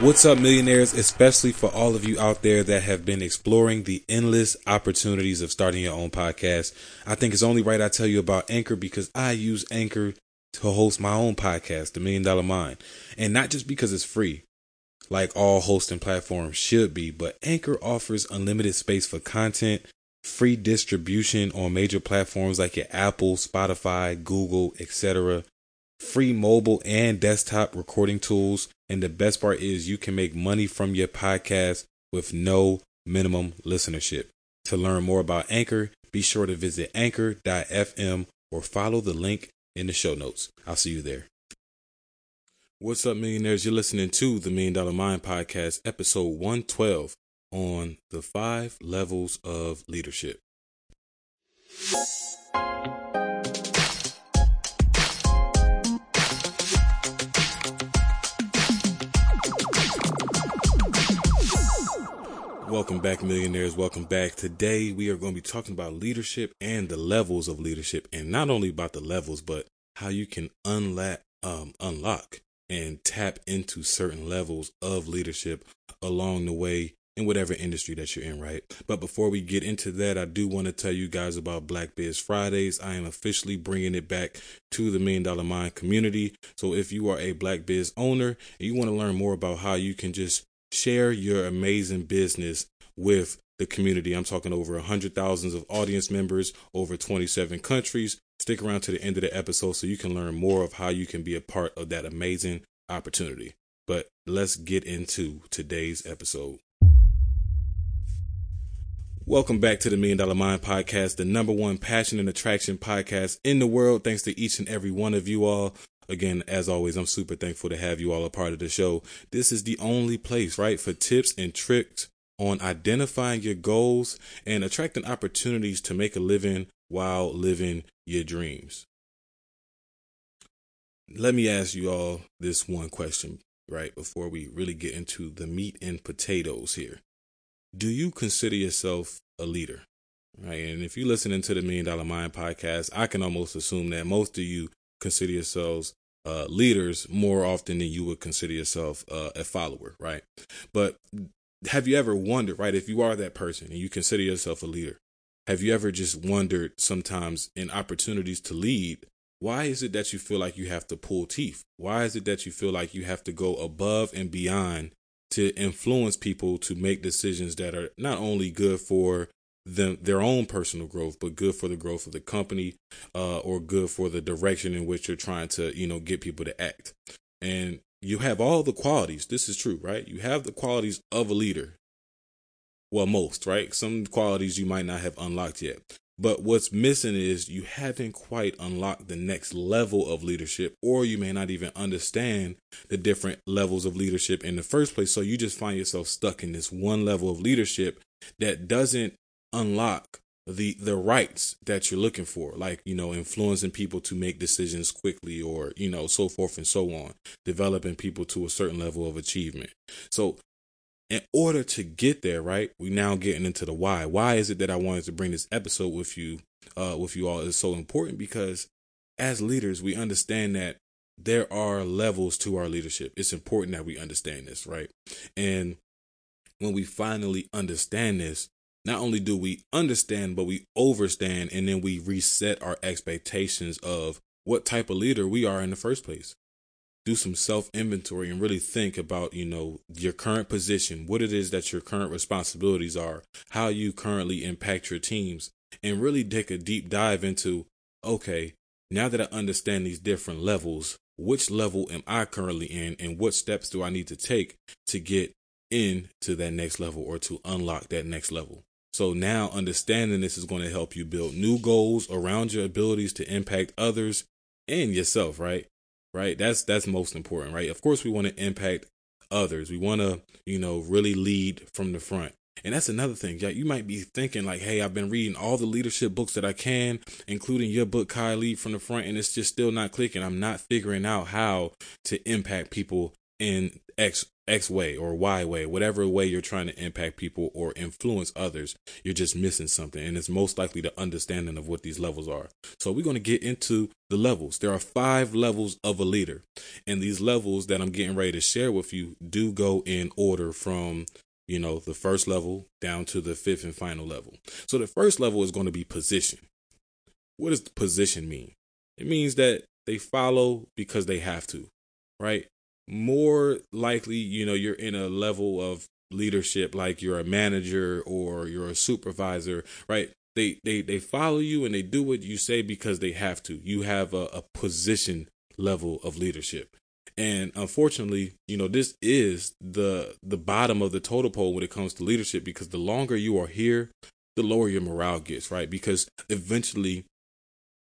What's up, millionaires? Especially for all of you out there that have been exploring the endless opportunities of starting your own podcast. I think it's only right I tell you about Anchor because I use Anchor to host my own podcast, The Million Dollar Mind. And not just because it's free, like all hosting platforms should be, but Anchor offers unlimited space for content, free distribution on major platforms like your Apple, Spotify, Google, etc free mobile and desktop recording tools. And the best part is you can make money from your podcast with no minimum listenership. To learn more about Anchor, be sure to visit anchor.fm or follow the link in the show notes. I'll see you there. What's up, millionaires? You're listening to the Million Dollar Mind Podcast, episode 112 on the five levels of leadership. Welcome back, millionaires. Welcome back. Today, we are going to be talking about leadership and the levels of leadership, and not only about the levels, but how you can unlock, um, unlock and tap into certain levels of leadership along the way in whatever industry that you're in, right? But before we get into that, I do want to tell you guys about Black Biz Fridays. I am officially bringing it back to the Million Dollar Mind community. So if you are a Black Biz owner and you want to learn more about how you can just share your amazing business with the community. I'm talking over a hundred thousands of audience members over 27 countries. Stick around to the end of the episode so you can learn more of how you can be a part of that amazing opportunity. But let's get into today's episode. Welcome back to the Million Dollar Mind Podcast, the number one passion and attraction podcast in the world. Thanks to each and every one of you all. Again, as always, I'm super thankful to have you all a part of the show. This is the only place, right, for tips and tricks on identifying your goals and attracting opportunities to make a living while living your dreams. Let me ask you all this one question, right, before we really get into the meat and potatoes here. Do you consider yourself a leader? Right. And if you're listening to the Million Dollar Mind podcast, I can almost assume that most of you consider yourselves uh, leaders more often than you would consider yourself uh, a follower, right? But have you ever wondered, right, if you are that person and you consider yourself a leader, have you ever just wondered sometimes in opportunities to lead, why is it that you feel like you have to pull teeth? Why is it that you feel like you have to go above and beyond to influence people to make decisions that are not only good for them their own personal growth, but good for the growth of the company, uh, or good for the direction in which you're trying to, you know, get people to act. And you have all the qualities. This is true, right? You have the qualities of a leader. Well, most, right? Some qualities you might not have unlocked yet. But what's missing is you haven't quite unlocked the next level of leadership, or you may not even understand the different levels of leadership in the first place. So you just find yourself stuck in this one level of leadership that doesn't unlock the the rights that you're looking for like you know influencing people to make decisions quickly or you know so forth and so on developing people to a certain level of achievement. So in order to get there right we now getting into the why. Why is it that i wanted to bring this episode with you uh with you all is so important because as leaders we understand that there are levels to our leadership. It's important that we understand this right? And when we finally understand this not only do we understand, but we overstand, and then we reset our expectations of what type of leader we are in the first place. Do some self inventory and really think about, you know, your current position, what it is that your current responsibilities are, how you currently impact your teams, and really take a deep dive into, okay, now that I understand these different levels, which level am I currently in, and what steps do I need to take to get into that next level or to unlock that next level? So now understanding this is going to help you build new goals around your abilities to impact others and yourself, right? Right? That's that's most important, right? Of course we want to impact others. We want to, you know, really lead from the front. And that's another thing. Yeah, you might be thinking like, "Hey, I've been reading all the leadership books that I can, including your book, Lead from the Front, and it's just still not clicking. I'm not figuring out how to impact people in X X way or Y way, whatever way you're trying to impact people or influence others, you're just missing something. And it's most likely the understanding of what these levels are. So we're going to get into the levels. There are five levels of a leader. And these levels that I'm getting ready to share with you do go in order from you know, the first level down to the fifth and final level. So the first level is going to be position. What does position mean? It means that they follow because they have to, right? More likely, you know, you're in a level of leadership like you're a manager or you're a supervisor, right? They they they follow you and they do what you say because they have to. You have a, a position level of leadership. And unfortunately, you know, this is the the bottom of the total pole when it comes to leadership because the longer you are here, the lower your morale gets, right? Because eventually,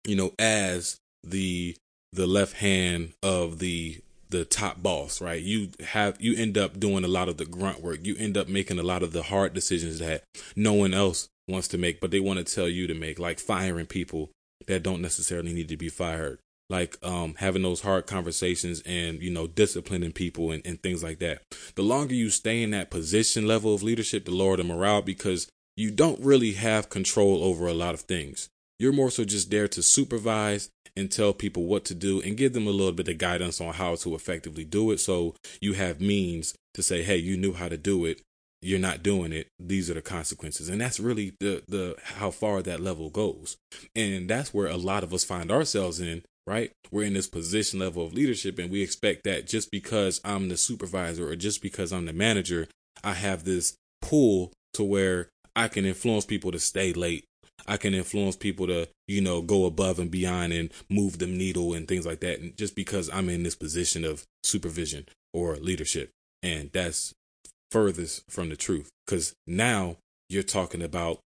you know, as the the left hand of the the top boss, right? You have you end up doing a lot of the grunt work. You end up making a lot of the hard decisions that no one else wants to make, but they want to tell you to make, like firing people that don't necessarily need to be fired like um, having those hard conversations and you know disciplining people and, and things like that the longer you stay in that position level of leadership the lower the morale because you don't really have control over a lot of things you're more so just there to supervise and tell people what to do and give them a little bit of guidance on how to effectively do it so you have means to say hey you knew how to do it you're not doing it these are the consequences and that's really the the how far that level goes and that's where a lot of us find ourselves in right? We're in this position level of leadership and we expect that just because I'm the supervisor or just because I'm the manager, I have this pull to where I can influence people to stay late. I can influence people to, you know, go above and beyond and move the needle and things like that. And just because I'm in this position of supervision or leadership. And that's furthest from the truth. Cause now you're talking about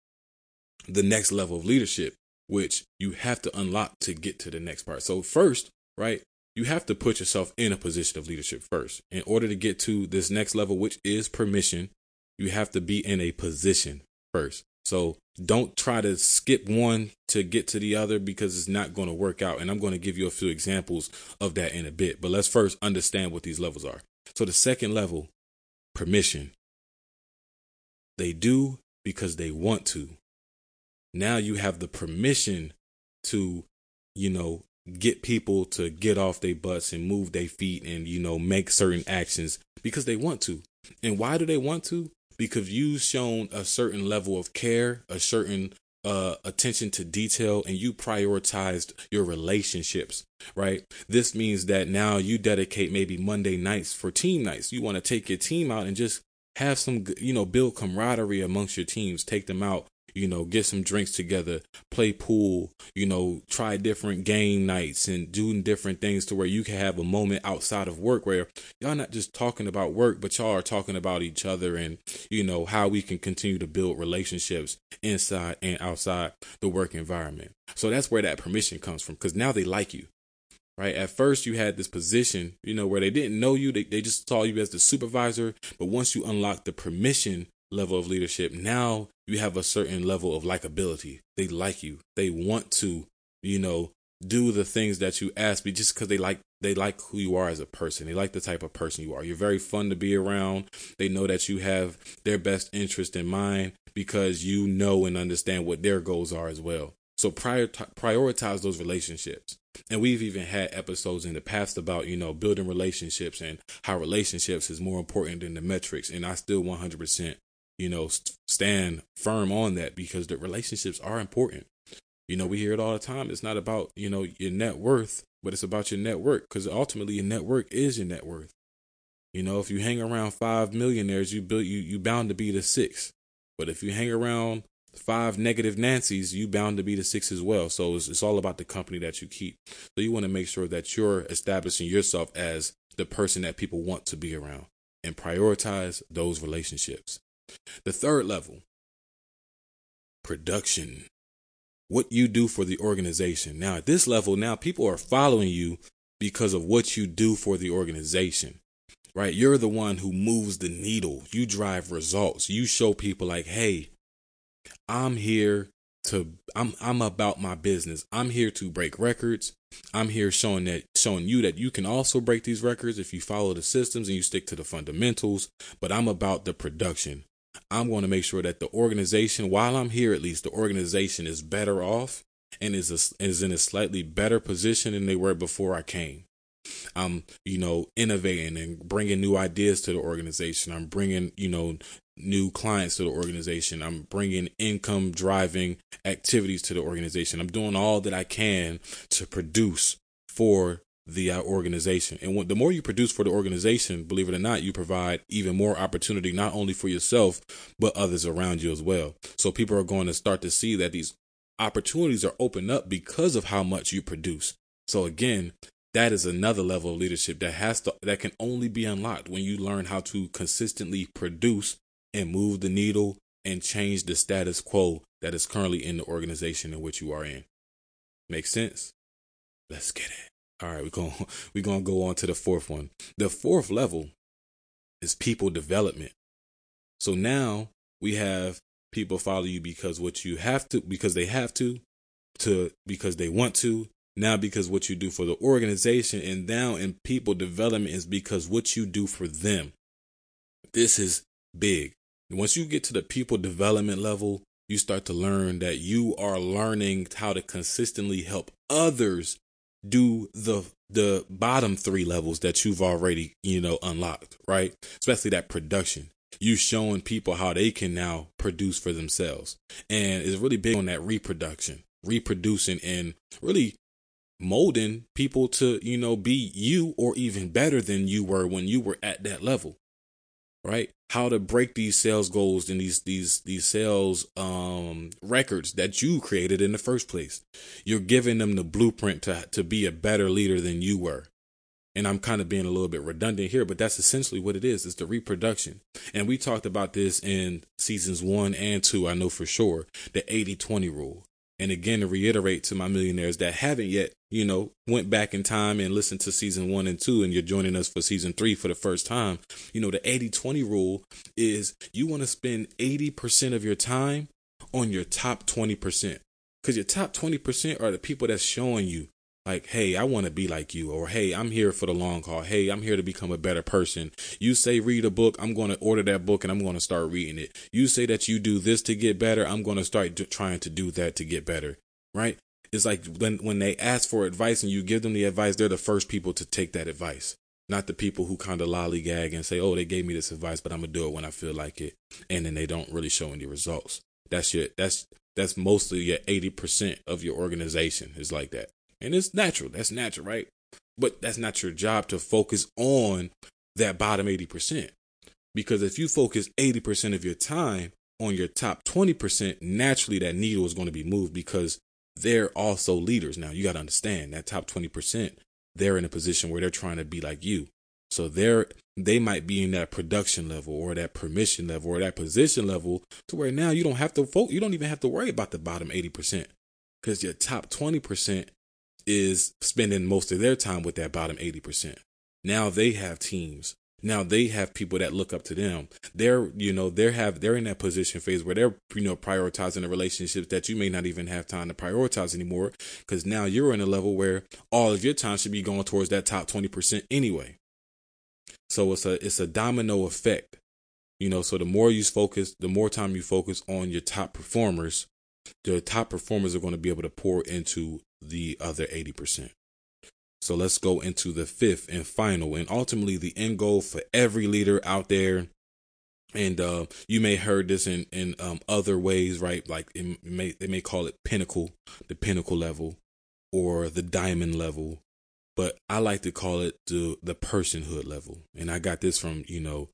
the next level of leadership which you have to unlock to get to the next part. So, first, right, you have to put yourself in a position of leadership first. In order to get to this next level, which is permission, you have to be in a position first. So, don't try to skip one to get to the other because it's not going to work out. And I'm going to give you a few examples of that in a bit. But let's first understand what these levels are. So, the second level, permission. They do because they want to now you have the permission to, you know, get people to get off their butts and move their feet and, you know, make certain actions because they want to. And why do they want to? Because you've shown a certain level of care, a certain uh, attention to detail, and you prioritized your relationships, right? This means that now you dedicate maybe Monday nights for team nights. You want to take your team out and just have some, you know, build camaraderie amongst your teams, take them out you know, get some drinks together, play pool, you know, try different game nights and doing different things to where you can have a moment outside of work where y'all not just talking about work, but y'all are talking about each other and, you know, how we can continue to build relationships inside and outside the work environment. So that's where that permission comes from because now they like you. Right. At first, you had this position, you know, where they didn't know you. They, they just saw you as the supervisor. But once you unlock the permission level of leadership, now you have a certain level of likability. They like you. They want to, you know, do the things that you ask me just because they like they like who you are as a person. They like the type of person you are. You're very fun to be around. They know that you have their best interest in mind because you know and understand what their goals are as well. So prior prioritize those relationships. And we've even had episodes in the past about, you know, building relationships and how relationships is more important than the metrics. And I still 100% you know, stand firm on that because the relationships are important. You know, we hear it all the time. It's not about, you know, your net worth, but it's about your network because ultimately your network is your net worth. You know, if you hang around five millionaires, you build you you bound to be the six. But if you hang around five negative Nancy's, you bound to be the six as well. So it's, it's all about the company that you keep. So you want to make sure that you're establishing yourself as the person that people want to be around and prioritize those relationships. The third level production. What you do for the organization. Now, at this level, now people are following you because of what you do for the organization, right? You're the one who moves the needle. You drive results. You show people, like, hey, I'm here to I'm I'm about my business. I'm here to break records. I'm here showing that showing you that you can also break these records if you follow the systems and you stick to the fundamentals, but I'm about the production. I'm going to make sure that the organization while I'm here at least the organization is better off and is a, is in a slightly better position than they were before I came. I'm, you know, innovating and bringing new ideas to the organization. I'm bringing, you know, new clients to the organization. I'm bringing income driving activities to the organization. I'm doing all that I can to produce for the uh, organization. And when, the more you produce for the organization, believe it or not, you provide even more opportunity, not only for yourself, but others around you as well. So people are going to start to see that these opportunities are open up because of how much you produce. So again, that is another level of leadership that has to that can only be unlocked when you learn how to consistently produce and move the needle and change the status quo that is currently in the organization in which you are in. Make sense? Let's get it. All right, we're going we're going to go on to the fourth one. The fourth level is people development. So now we have people follow you because what you have to because they have to to because they want to now because what you do for the organization and now in people development is because what you do for them this is big once you get to the people development level you start to learn that you are learning how to consistently help others do the the bottom three levels that you've already you know unlocked right? Especially that production. You showing people how they can now produce for themselves. And it's really big on that reproduction reproducing and really molding people to you know be you or even better than you were when you were at that level right how to break these sales goals and these these these sales um records that you created in the first place you're giving them the blueprint to to be a better leader than you were and I'm kind of being a little bit redundant here, but that's essentially what it is. It's the reproduction. And we talked about this in seasons one and two, I know for sure, the 80 20 rule. And again, to reiterate to my millionaires that haven't yet, you know, went back in time and listened to season one and two, and you're joining us for season three for the first time, you know, the 80 20 rule is you want to spend 80% of your time on your top 20%. Because your top 20% are the people that's showing you like, hey, I want to be like you, or hey, I'm here for the long haul. Hey, I'm here to become a better person. You say read a book, I'm going to order that book and I'm going to start reading it. You say that you do this to get better, I'm going to start trying to do that to get better. Right? It's like when when they ask for advice and you give them the advice, they're the first people to take that advice. Not the people who kind of lollygag and say, "Oh, they gave me this advice, but I'm gonna do it when I feel like it," and then they don't really show any results. That's your that's that's mostly your eighty percent of your organization is like that. And it's natural. That's natural, right? But that's not your job to focus on that bottom 80%. Because if you focus 80% of your time on your top 20%, naturally that needle is going to be moved because they're also leaders. Now, you got to understand that top 20%, they're in a position where they're trying to be like you. So they're they might be in that production level or that permission level or that position level to where now you don't have to vote. You don't even have to worry about the bottom 80% because your top 20% is spending most of their time with that bottom 80%. Now they have teams. Now they have people that look up to them. They're, you know, they're have they're in that position phase where they're, you know, prioritizing the relationships that you may not even have time to prioritize anymore. Cause now you're in a level where all of your time should be going towards that top 20% anyway. So it's a it's a domino effect. You know, so the more you focus, the more time you focus on your top performers, the top performers are going to be able to pour into the other 80%. So let's go into the fifth and final and ultimately the end goal for every leader out there. And uh, you may heard this in in um, other ways, right? Like it may they may call it pinnacle, the pinnacle level, or the diamond level, but I like to call it the the personhood level. And I got this from you know,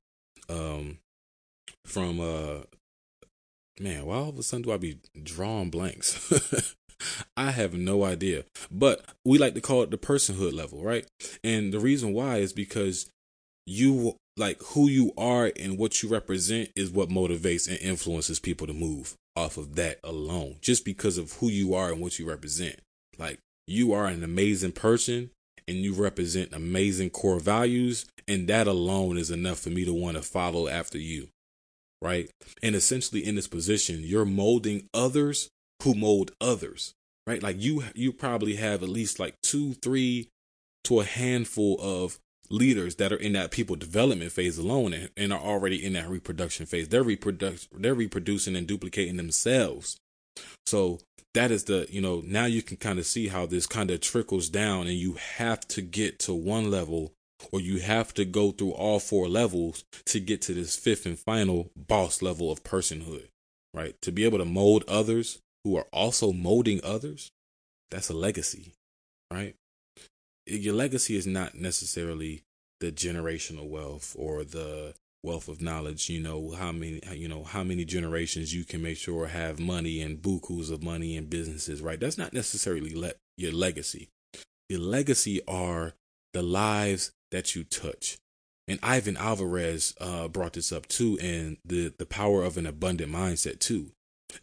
um, from uh, man, why all of a sudden do I be drawing blanks? I have no idea. But we like to call it the personhood level, right? And the reason why is because you like who you are and what you represent is what motivates and influences people to move off of that alone. Just because of who you are and what you represent. Like you are an amazing person and you represent amazing core values and that alone is enough for me to want to follow after you right? And essentially, in this position, you're molding others who mold others, right? Like you, you probably have at least like two, three to a handful of leaders that are in that people development phase alone and, and are already in that reproduction phase. They're reproduction, they're reproducing and duplicating themselves. So that is the, you know, now you can kind of see how this kind of trickles down and you have to get to one level or you have to go through all four levels to get to this fifth and final boss level of personhood, right? To be able to mold others who are also molding others, that's a legacy, right? Your legacy is not necessarily the generational wealth or the wealth of knowledge you know how many you know how many generations you can make sure have money and bukus of money and businesses right that's not necessarily le- your legacy your legacy are the lives that you touch and Ivan Alvarez uh, brought this up too, and the the power of an abundant mindset too.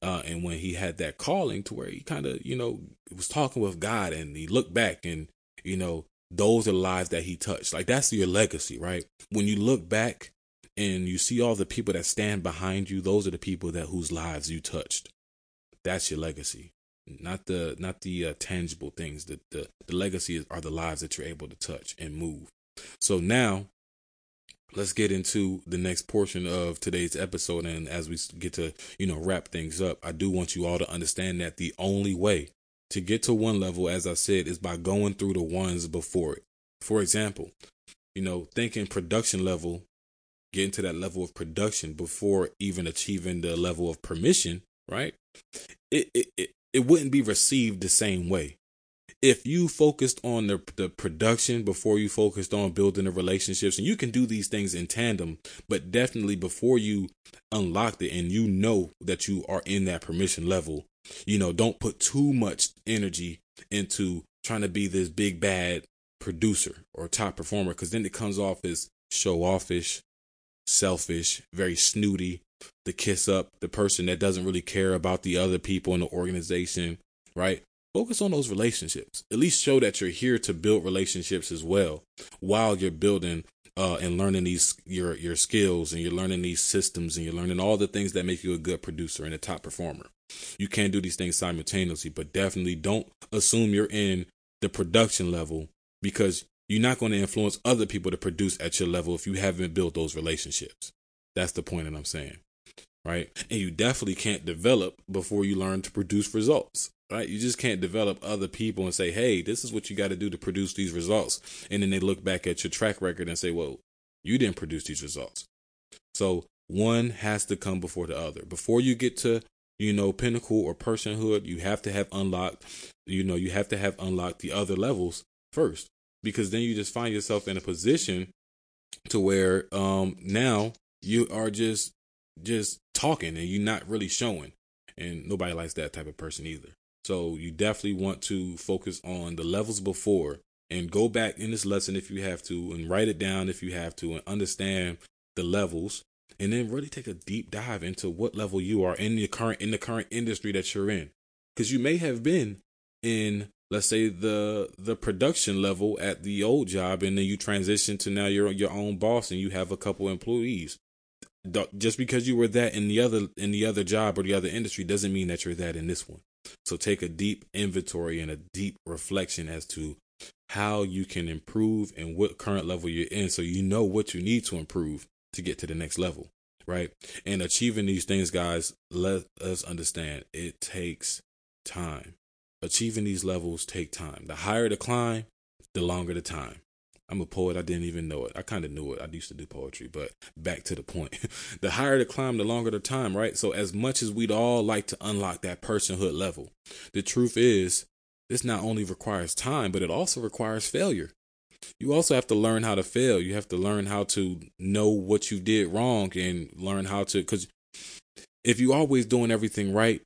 Uh, and when he had that calling to where he kind of you know was talking with God, and he looked back, and you know those are the lives that he touched. Like that's your legacy, right? When you look back and you see all the people that stand behind you, those are the people that whose lives you touched. That's your legacy, not the not the uh, tangible things. The, the the legacy are the lives that you're able to touch and move. So now, let's get into the next portion of today's episode. And as we get to you know wrap things up, I do want you all to understand that the only way to get to one level, as I said, is by going through the ones before it. For example, you know, thinking production level getting to that level of production before even achieving the level of permission, right? It it it, it wouldn't be received the same way. If you focused on the the production before you focused on building the relationships, and you can do these things in tandem, but definitely before you unlock it and you know that you are in that permission level, you know, don't put too much energy into trying to be this big bad producer or top performer because then it comes off as show offish, selfish, very snooty, the kiss up, the person that doesn't really care about the other people in the organization, right? Focus on those relationships. At least show that you're here to build relationships as well while you're building uh, and learning these your your skills and you're learning these systems and you're learning all the things that make you a good producer and a top performer. You can't do these things simultaneously, but definitely don't assume you're in the production level because you're not going to influence other people to produce at your level if you haven't built those relationships. That's the point that I'm saying. Right. And you definitely can't develop before you learn to produce results. Right. You just can't develop other people and say, hey, this is what you got to do to produce these results. And then they look back at your track record and say, well, you didn't produce these results. So one has to come before the other. Before you get to, you know, pinnacle or personhood, you have to have unlocked, you know, you have to have unlocked the other levels first because then you just find yourself in a position to where um now you are just just talking and you're not really showing and nobody likes that type of person either so you definitely want to focus on the levels before and go back in this lesson if you have to and write it down if you have to and understand the levels. And then really take a deep dive into what level you are in the current in the current industry that you're in. Because you may have been in let's say the the production level at the old job and then you transition to now you're your own boss and you have a couple employees. Just because you were that in the other in the other job or the other industry doesn't mean that you're that in this one so take a deep inventory and a deep reflection as to how you can improve and what current level you're in so you know what you need to improve to get to the next level right and achieving these things guys let us understand it takes time achieving these levels take time. The higher the climb, the longer the time. I'm a poet. I didn't even know it. I kind of knew it. I used to do poetry, but back to the point. the higher the climb, the longer the time, right? So, as much as we'd all like to unlock that personhood level, the truth is, this not only requires time, but it also requires failure. You also have to learn how to fail. You have to learn how to know what you did wrong and learn how to, because if you're always doing everything right,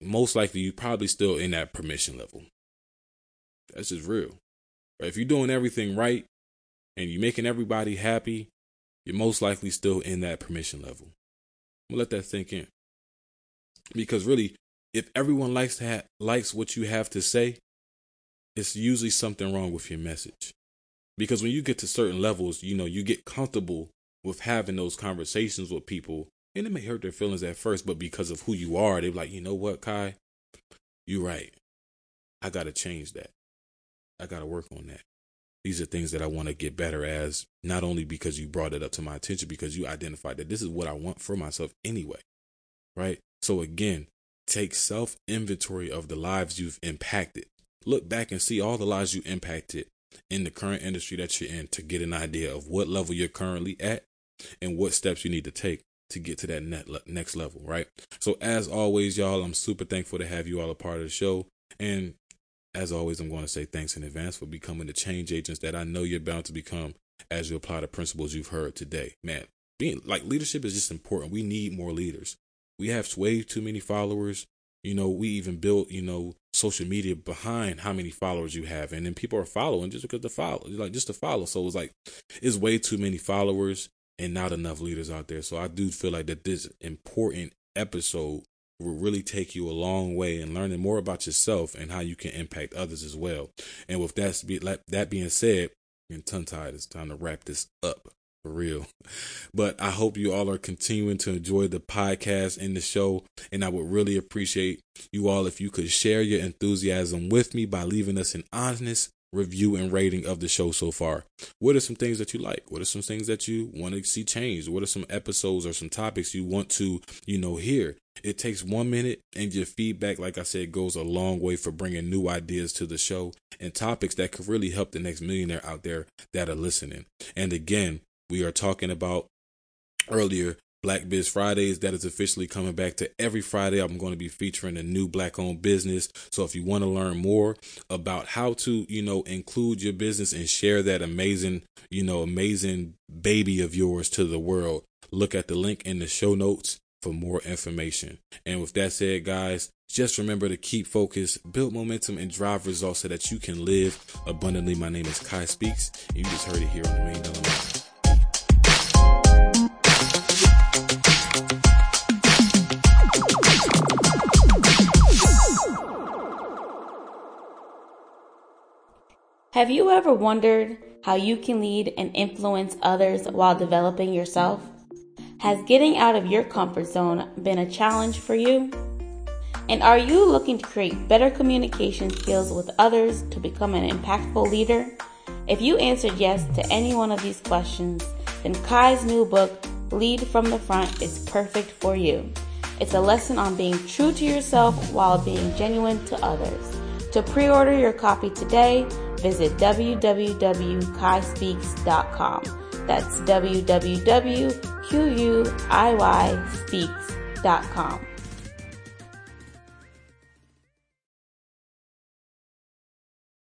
most likely you're probably still in that permission level. That's just real. But if you're doing everything right and you're making everybody happy, you're most likely still in that permission level. We'll let that sink in. Because really, if everyone likes to ha- likes what you have to say, it's usually something wrong with your message. Because when you get to certain levels, you know, you get comfortable with having those conversations with people and it may hurt their feelings at first, but because of who you are, they're like, you know what, Kai, you're right. I got to change that. I got to work on that. These are things that I want to get better as, not only because you brought it up to my attention, because you identified that this is what I want for myself anyway. Right. So again, take self inventory of the lives you've impacted. Look back and see all the lives you impacted in the current industry that you're in to get an idea of what level you're currently at and what steps you need to take to get to that net next level, right? So as always, y'all, I'm super thankful to have you all a part of the show. And as always, I'm going to say thanks in advance for becoming the change agents that I know you're bound to become as you apply the principles you've heard today. Man, being like leadership is just important. We need more leaders. We have way too many followers. You know, we even built, you know, social media behind how many followers you have. And then people are following just because to follow, like just to follow. So it's like, it's way too many followers and not enough leaders out there. So I do feel like that this important episode will really take you a long way in learning more about yourself and how you can impact others as well. And with that, that being said, and tongue tied, it's time to wrap this up for real. But I hope you all are continuing to enjoy the podcast and the show. And I would really appreciate you all if you could share your enthusiasm with me by leaving us an honest review and rating of the show so far. What are some things that you like? What are some things that you want to see changed? What are some episodes or some topics you want to, you know, hear? It takes one minute, and your feedback, like I said, goes a long way for bringing new ideas to the show and topics that could really help the next millionaire out there that are listening. And again, we are talking about earlier Black Biz Fridays. That is officially coming back to every Friday. I'm going to be featuring a new black owned business. So if you want to learn more about how to, you know, include your business and share that amazing, you know, amazing baby of yours to the world, look at the link in the show notes for more information. And with that said, guys, just remember to keep focused, build momentum, and drive results so that you can live abundantly. My name is Quiy Speaks, and you just heard it here on the Million Dollar Have you ever wondered how you can lead and influence others while developing yourself? Has getting out of your comfort zone been a challenge for you? And are you looking to create better communication skills with others to become an impactful leader? If you answered yes to any one of these questions, then Kai's new book, Lead from the Front, is perfect for you. It's a lesson on being true to yourself while being genuine to others. To pre order your copy today, visit www.quiyspeaks.com. That's www.quiyspeaks.com.